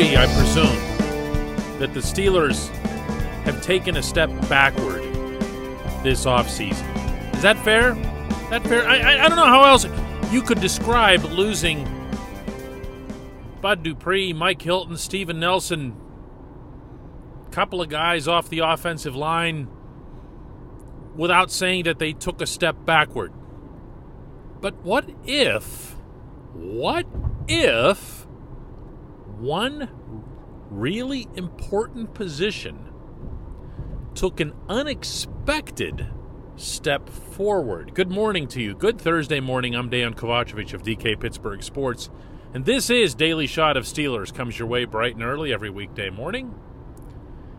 agree, I presume, that the Steelers have taken a step backward this offseason. Is that fair? That fair? I, I, I don't know how else you could describe losing Bud Dupree, Mike Hilton, Steven Nelson, A couple of guys off the offensive line without saying that they took a step backward. But what if, what if one really important position took an unexpected step forward? Good morning to you. Good Thursday morning. I'm Dan Kovacevic of DK Pittsburgh Sports. And this is Daily Shot of Steelers. Comes your way bright and early every weekday morning.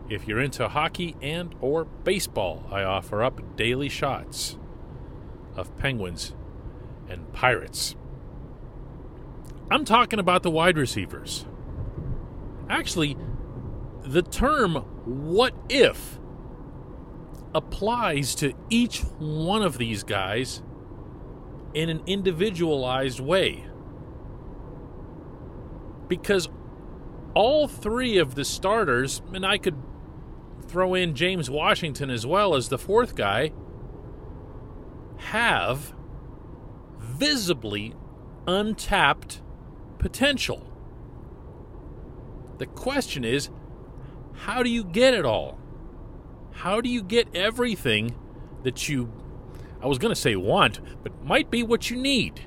If you're into hockey and or baseball, I offer up daily shots of Penguins and Pirates. I'm talking about the wide receivers. Actually, the term what if applies to each one of these guys in an individualized way. Because all three of the starters, and I could throw in James Washington as well as the fourth guy, have visibly untapped potential. The question is how do you get it all? How do you get everything that you, I was going to say want, but might be what you need?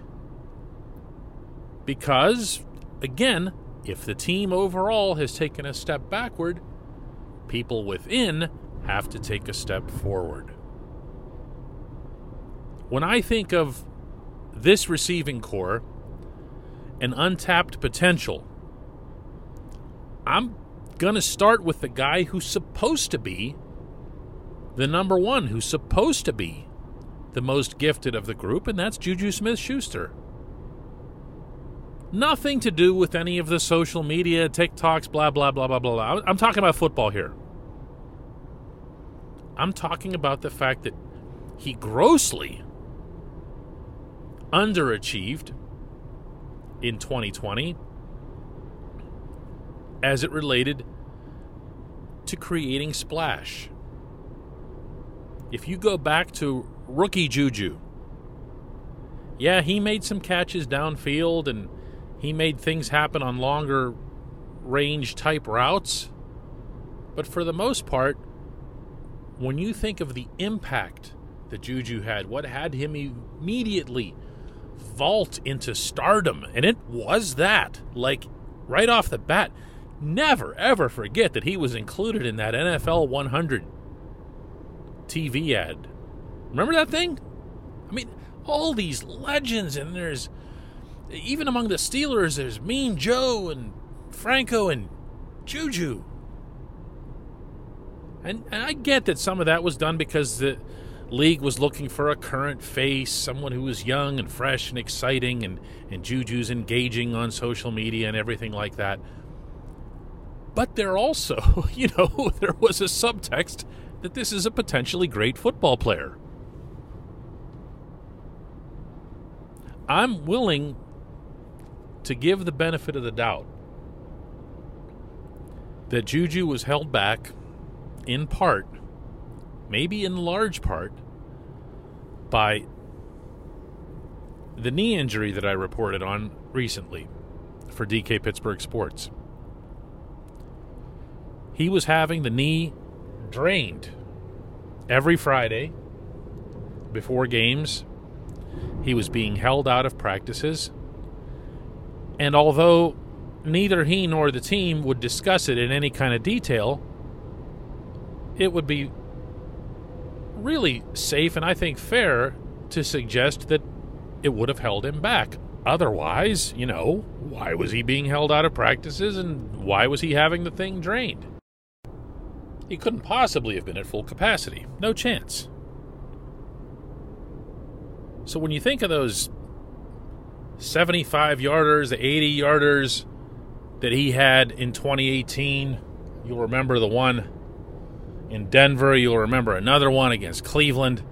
Because, again, if the team overall has taken a step backward, people within have to take a step forward. When I think of this receiving corps and untapped potential, I'm going to start with the guy who's supposed to be the number one, who's supposed to be the most gifted of the group, and that's Juju Smith Schuster. Nothing to do with any of the social media, TikToks, blah, blah, blah, blah, blah, blah. I'm talking about football here. I'm talking about the fact that he grossly underachieved in 2020 as it related to creating splash. If you go back to rookie Juju, yeah, he made some catches downfield and he made things happen on longer range type routes. But for the most part, when you think of the impact that Juju had, what had him immediately vault into stardom, and it was that, like right off the bat, never ever forget that he was included in that NFL 100 TV ad. Remember that thing? I mean, all these legends, and there's even among the Steelers, there's Mean Joe and Franco and Juju. And, and I get that some of that was done because the league was looking for a current face, someone who was young and fresh and exciting, and, and Juju's engaging on social media and everything like that. But there also, you know, there was a subtext that this is a potentially great football player. I'm willing to give the benefit of the doubt that Juju was held back in part, maybe in large part, by the knee injury that I reported on recently for DK Pittsburgh Sports. He was having the knee drained every Friday before games. He was being held out of practices. And although neither he nor the team would discuss it in any kind of detail, it would be really safe and I think fair to suggest that it would have held him back. Otherwise, you know, why was he being held out of practices and why was he having the thing drained? He couldn't possibly have been at full capacity. No chance. So when you think of those 75 yarders, the 80 yarders that he had in 2018, you'll remember the one in Denver. You'll remember another one against Cleveland.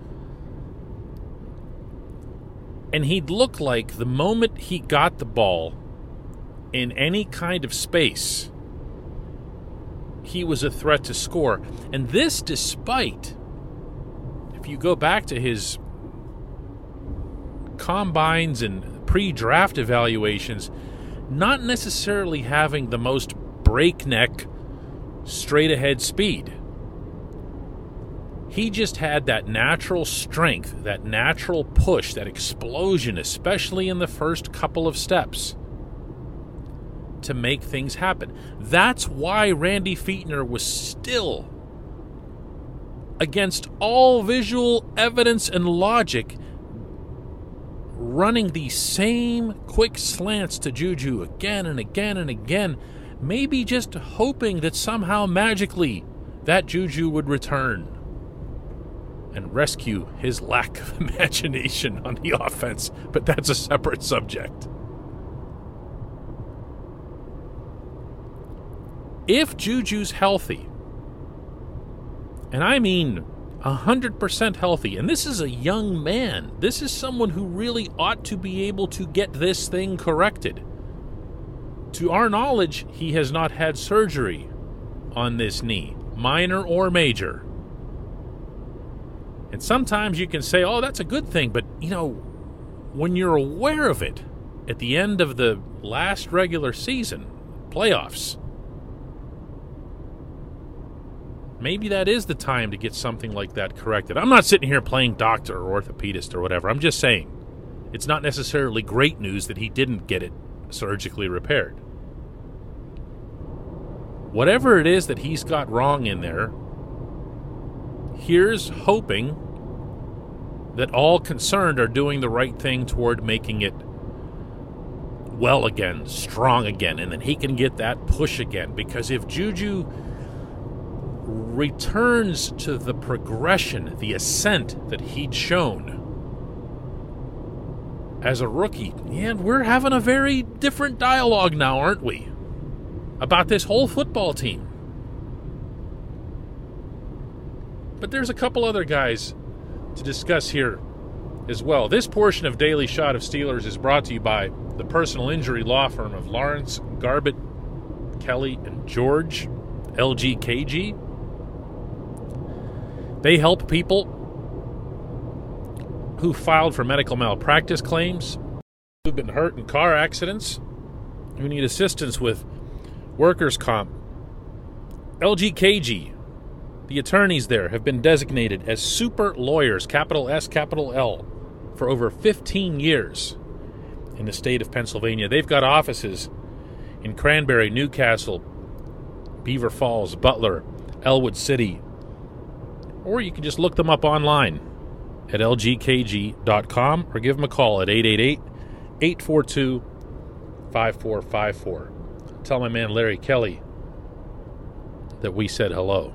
And he'd look like the moment he got the ball in any kind of space, he was a threat to score. And this despite, if you go back to his combines and pre draft evaluations, not necessarily having the most breakneck, straight ahead speed. He just had that natural strength, that natural push, that explosion, especially in the first couple of steps to make things happen. That's why Randy Fichtner was still, against all visual evidence and logic, running the same quick slants to Juju again and again and again, maybe just hoping that somehow magically that Juju would return and rescue his lack of imagination on the offense. But that's a separate subject. If Juju's healthy, and I mean 100% healthy, and this is a young man, this is someone who really ought to be able to get this thing corrected. To our knowledge, he has not had surgery on this knee, minor or major. And sometimes you can say, oh, that's a good thing, but you know, when you're aware of it at the end of the last regular season, playoffs, maybe that is the time to get something like that corrected. I'm not sitting here playing doctor or orthopedist or whatever. I'm just saying it's not necessarily great news that he didn't get it surgically repaired. Whatever it is that he's got wrong in there, here's hoping that all concerned are doing the right thing toward making it well again, strong again, and then he can get that push again. Because if Juju returns to the progression, the ascent that he'd shown as a rookie. And we're having a very different dialogue now, aren't we? About this whole football team. But there's a couple other guys to discuss here as well. This portion of Daily Shot of Steelers is brought to you by the personal injury law firm of Lawrence, Garbett, Kelly, and George, LGKG. They help people who filed for medical malpractice claims, who've been hurt in car accidents, who need assistance with workers' comp. LGKG, the attorneys there, have been designated as super lawyers, capital S, capital L, for over 15 years in the state of Pennsylvania. They've got offices in Cranberry, Newcastle, Beaver Falls, Butler, Ellwood City, or you can just look them up online at lgkg.com or give them a call at 888 842 5454. Tell my man Larry Kelly that we said hello.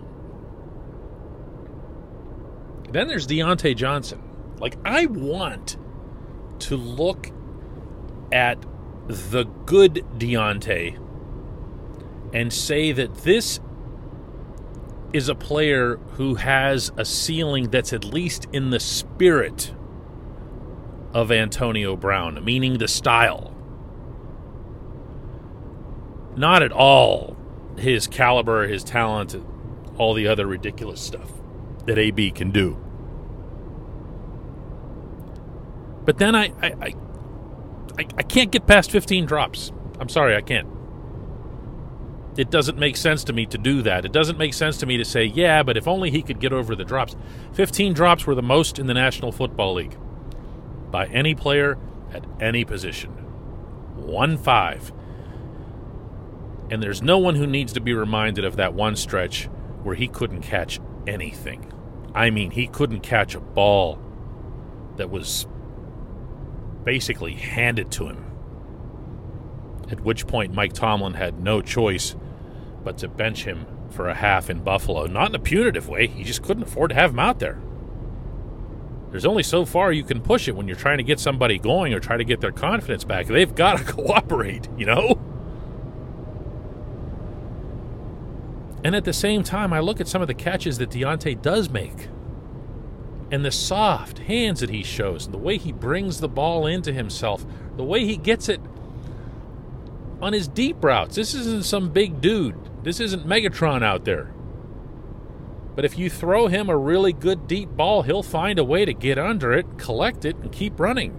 Then there's Diontae Johnson. Like, I want to look at the good Diontae and say that this is a player who has a ceiling that's at least in the spirit of Antonio Brown, meaning the style. Not at all his caliber, his talent, all the other ridiculous stuff that AB can do. But then I, I, I, I can't get past 15 drops. I'm sorry, I can't it doesn't make sense to me to do that. It doesn't make sense to me to say, yeah, but if only he could get over the drops. 15 drops were the most in the National Football League by any player at any position. 1 5. And there's no one who needs to be reminded of that one stretch where he couldn't catch anything. I mean, he couldn't catch a ball that was basically handed to him. At which point, Mike Tomlin had no choice but to bench him for a half in Buffalo. Not in a punitive way, he just couldn't afford to have him out there. There's only so far you can push it when you're trying to get somebody going or try to get their confidence back. They've got to cooperate, you know? And at the same time, I look at some of the catches that Diontae does make. And the soft hands that he shows, and the way he brings the ball into himself, the way he gets it on his deep routes. This isn't some big dude This isn't Megatron out there. But if you throw him a really good deep ball, he'll find a way to get under it, collect it, and keep running.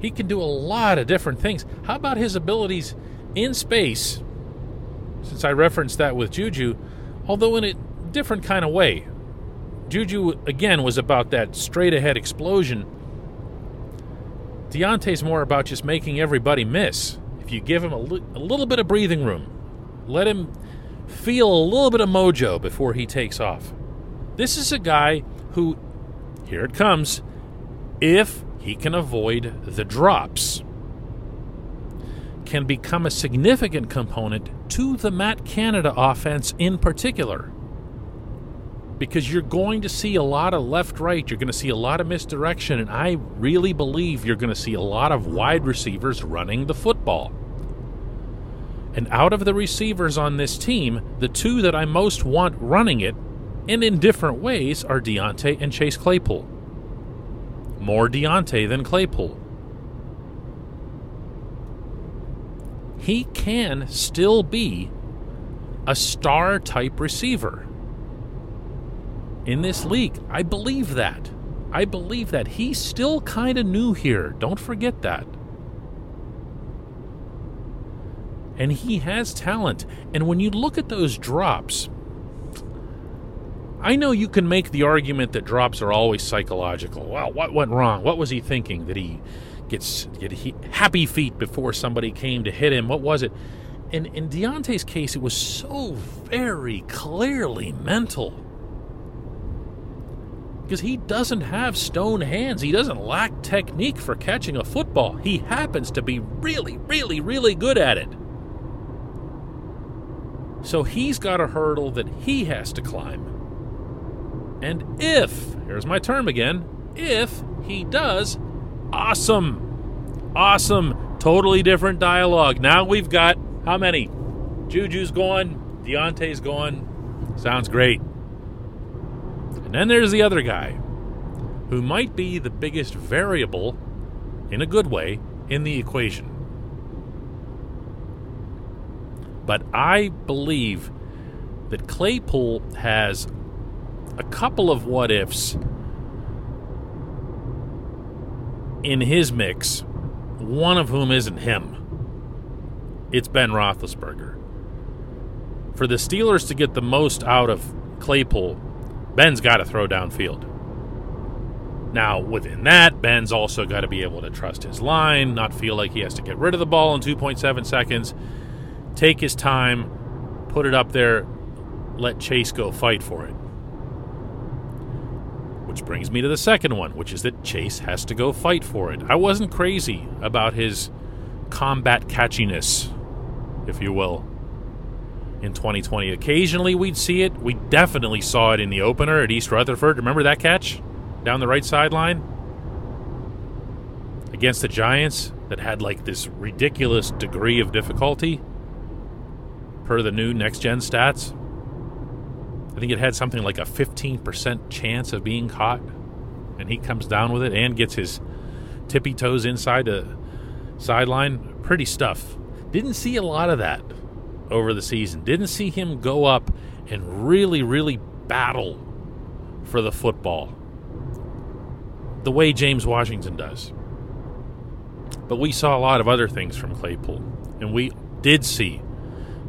He can do a lot of different things. How about his abilities in space? Since I referenced that with Juju, although in a different kind of way. Juju, again, was about that straight ahead explosion. Diontae's more about just making everybody miss. If you give him a, li- a little bit of breathing room, let him feel a little bit of mojo before he takes off. This is a guy who, here it comes, if he can avoid the drops, can become a significant component to the Matt Canada offense in particular. Because you're going to see a lot of left right, you're going to see a lot of misdirection, and I really believe you're going to see a lot of wide receivers running the football. And out of the receivers on this team, the two that I most want running it, and in different ways, are Diontae and Chase Claypool. More Diontae than Claypool. He can still be a star type receiver in this league. I believe that. I believe that. He's still kind of new here. Don't forget that. and he has talent. And when you look at those drops, I know you can make the argument that drops are always psychological. Well, what went wrong? What was he thinking? That he gets get he, happy feet before somebody came to hit him? What was it? In in Diontae's case, it was so very clearly mental. Because he doesn't have stone hands. He doesn't lack technique for catching a football. He happens to be really, really, really good at it. So he's got a hurdle that he has to climb. And if, here's my term again, if he does, awesome. Awesome. Totally different dialogue. Now we've got how many? Juju's gone, going, Diontae's going. Sounds great. And then there's the other guy, who might be the biggest variable, in a good way, in the equation. But I believe that Claypool has a couple of what ifs in his mix, one of whom isn't him. It's Ben Roethlisberger. For the Steelers to get the most out of Claypool, Ben's got to throw downfield. Now, within that, Ben's also got to be able to trust his line, not feel like he has to get rid of the ball in 2.7 seconds take his time, put it up there, let Chase go fight for it. Which brings me to the second one, which is that Chase has to go fight for it. I wasn't crazy about his combat catchiness, if you will, in 2020. Occasionally we'd see it. We definitely saw it in the opener at East Rutherford. Remember that catch down the right sideline? Against the Giants that had like this ridiculous degree of difficulty? per the new next gen stats. I think it had something like a 15% chance of being caught. And he comes down with it and gets his tippy toes inside the sideline. Pretty stuff. Didn't see a lot of that over the season. Didn't see him go up and really, really battle for the football the way James Washington does. But we saw a lot of other things from Claypool. And we did see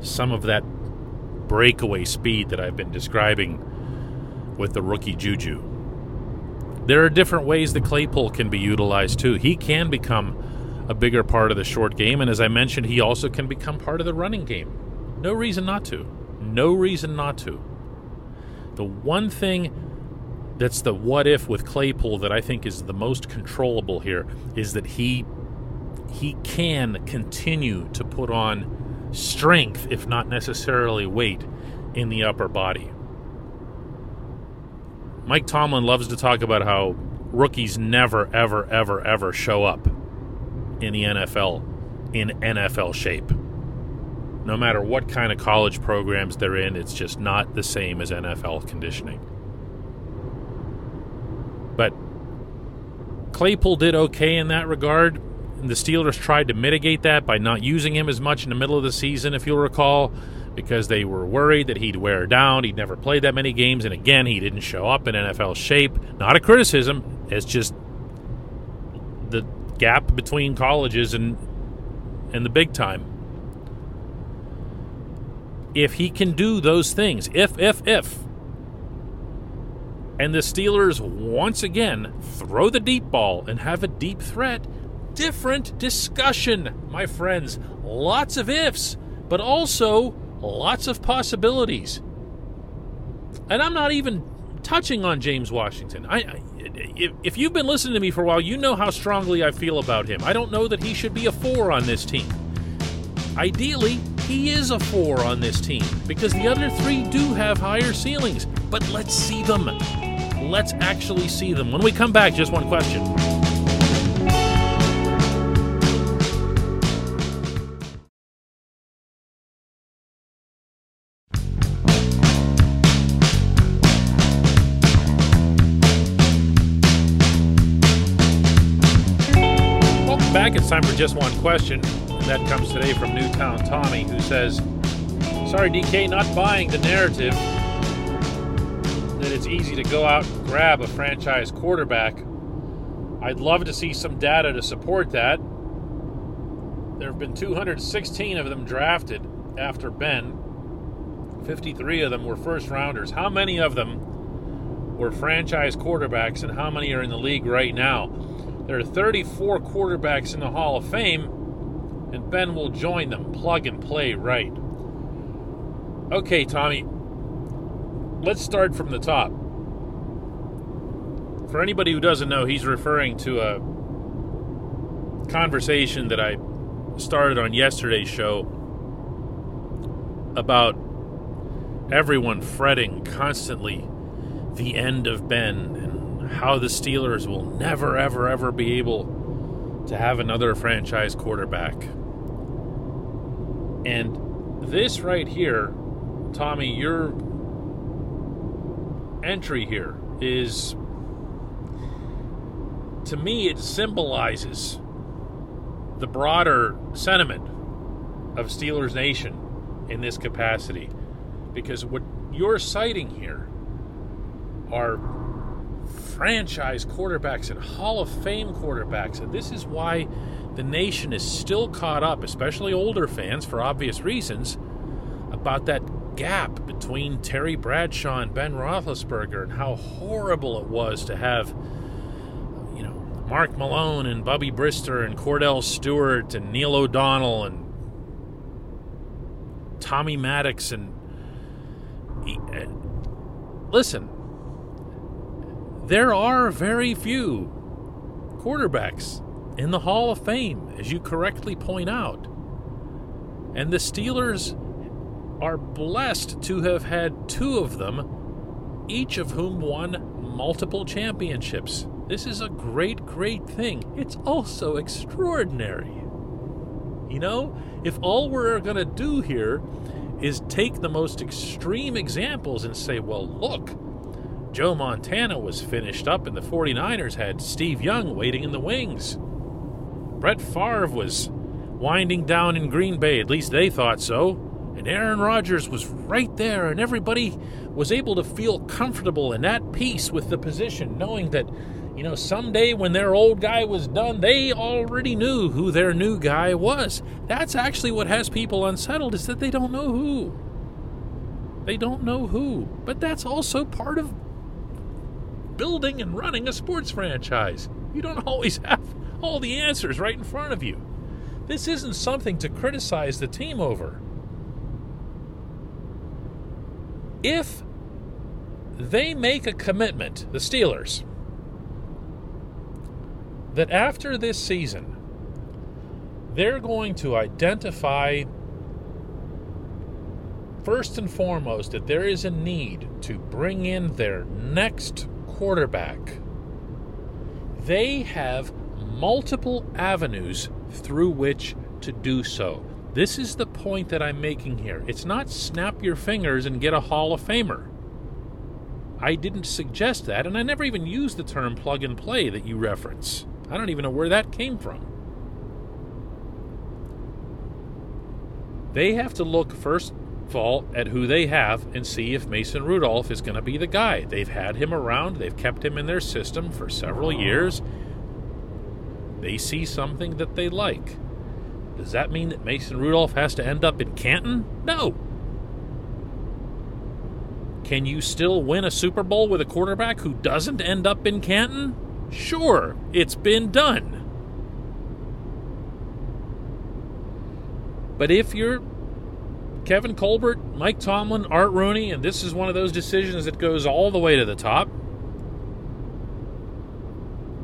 some of that breakaway speed that I've been describing with the rookie Juju. There are different ways that Claypool can be utilized too. He can become a bigger part of the short game, and as I mentioned, he also can become part of the running game. No reason not to. No reason not to. The one thing that's the what if with Claypool that I think is the most controllable here is that he he can continue to put on strength, if not necessarily weight, in the upper body. Mike Tomlin loves to talk about how rookies never, ever, ever, ever show up in the NFL in NFL shape. No matter what kind of college programs they're in, it's just not the same as NFL conditioning. But Claypool did okay in that regard. the Steelers tried to mitigate that by not using him as much in the middle of the season, if you'll recall, because they were worried that he'd wear down. He'd never played that many games, and again, he didn't show up in NFL shape. Not a criticism, it's just the gap between colleges and and the big time. If he can do those things, if if if and the Steelers once again throw the deep ball and have a deep threat, different discussion, my friends. Lots of ifs, but also lots of possibilities. And I'm not even touching on James Washington. I, I if, if you've been listening to me for a while, you know how strongly I feel about him. I don't know that he should be a four on this team. Ideally, he is a four on this team because the other three do have higher ceilings. But let's see them. Let's actually see them. When we come back, just one question. back. It's time for just one question, that comes today from Newtown Tommy, who says, Sorry, DK, not buying the narrative that it's easy to go out and grab a franchise quarterback. I'd love to see some data to support that. There have been 216 of them drafted after Ben. 53 of them were first rounders. How many of them were franchise quarterbacks, and how many are in the league right now? There are 34 quarterbacks in the Hall of Fame, and Ben will join them. Plug and play right. Okay, Tommy, let's start from the top. For anybody who doesn't know, he's referring to a conversation that I started on yesterday's show about everyone fretting constantly the end of Ben and how the Steelers will never, ever, ever be able to have another franchise quarterback. And this right here, Tommy, your entry here is, to me, it symbolizes the broader sentiment of Steelers Nation in this capacity. Because what you're citing here are franchise quarterbacks and Hall of Fame quarterbacks. And this is why the nation is still caught up, especially older fans for obvious reasons, about that gap between Terry Bradshaw and Ben Roethlisberger and how horrible it was to have, you know, Mark Malone and Bubby Brister and Kordell Stewart and Neil O'Donnell and Tommy Maddox and listen, there are very few quarterbacks in the Hall of Fame, as you correctly point out. And the Steelers are blessed to have had two of them, each of whom won multiple championships. This is a great, great thing. It's also extraordinary. You know, if all we're going to do here is take the most extreme examples and say, well, look, Joe Montana was finished up, and the 49ers had Steve Young waiting in the wings. Brett Favre was winding down in Green Bay, at least they thought so. And Aaron Rodgers was right there, and everybody was able to feel comfortable and at peace with the position, knowing that, you know, someday when their old guy was done, they already knew who their new guy was. That's actually what has people unsettled, is that they don't know who. They don't know who. But that's also part of building and running a sports franchise. You don't always have all the answers right in front of you. This isn't something to criticize the team over. If they make a commitment, the Steelers, that after this season, they're going to identify first and foremost that there is a need to bring in their next quarterback. They have multiple avenues through which to do so. This is the point that I'm making here. It's not snap your fingers and get a Hall of Famer. I didn't suggest that, and I never even used the term plug and play that you reference. I don't even know where that came from. They have to look first all at who they have and see if Mason Rudolph is going to be the guy. They've had him around, they've kept him in their system for several years. They see something that they like. Does that mean that Mason Rudolph has to end up in Canton? No. Can you still win a Super Bowl with a quarterback who doesn't end up in Canton? Sure, it's been done. But if you're Kevin Colbert, Mike Tomlin, Art Rooney, and this is one of those decisions that goes all the way to the top,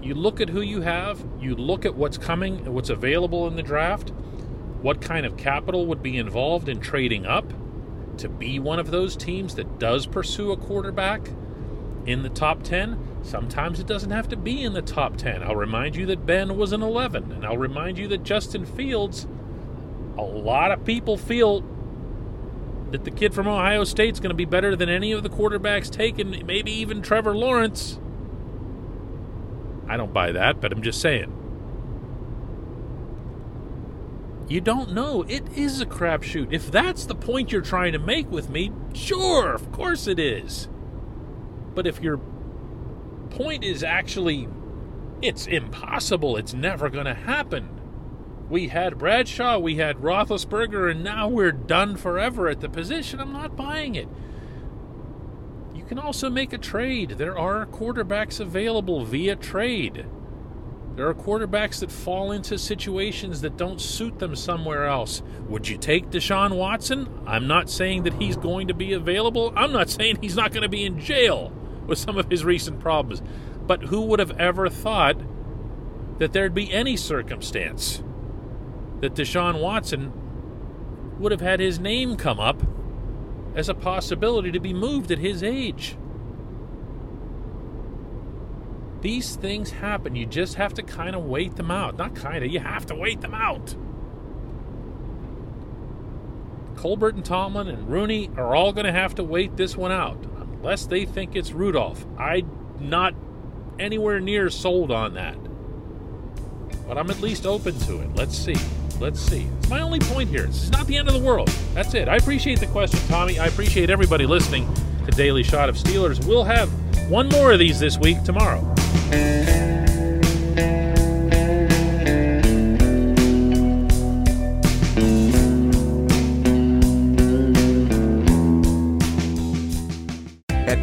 you look at who you have, you look at what's coming and what's available in the draft, what kind of capital would be involved in trading up to be one of those teams that does pursue a quarterback in the top 10. Sometimes it doesn't have to be in the top 10. I'll remind you that Ben was an 11, and I'll remind you that Justin Fields, a lot of people feel that the kid from Ohio State's going to be better than any of the quarterbacks taken, maybe even Trevor Lawrence. I don't buy that, but I'm just saying. You don't know. It is a crapshoot. If that's the point you're trying to make with me, sure, of course it is. But if your point is actually, it's impossible, it's never going to happen. We had Bradshaw, we had Roethlisberger, and now we're done forever at the position. I'm not buying it. You can also make a trade. There are quarterbacks available via trade. There are quarterbacks that fall into situations that don't suit them somewhere else. Would you take Deshaun Watson? I'm not saying that he's going to be available. I'm not saying he's not going to be in jail with some of his recent problems. But who would have ever thought that there'd be any circumstance that Deshaun Watson would have had his name come up as a possibility to be moved at his age? These things happen. You just have to kind of wait them out. Not kind of, you have to wait them out. Colbert and Tomlin and Rooney are all going to have to wait this one out unless they think it's Rudolph. I'm not anywhere near sold on that. But I'm at least open to it. Let's see. Let's see. It's my only point here. It's not the end of the world. That's it. I appreciate the question, Tommy. I appreciate everybody listening to Daily Shot of Steelers. We'll have one more of these this week tomorrow.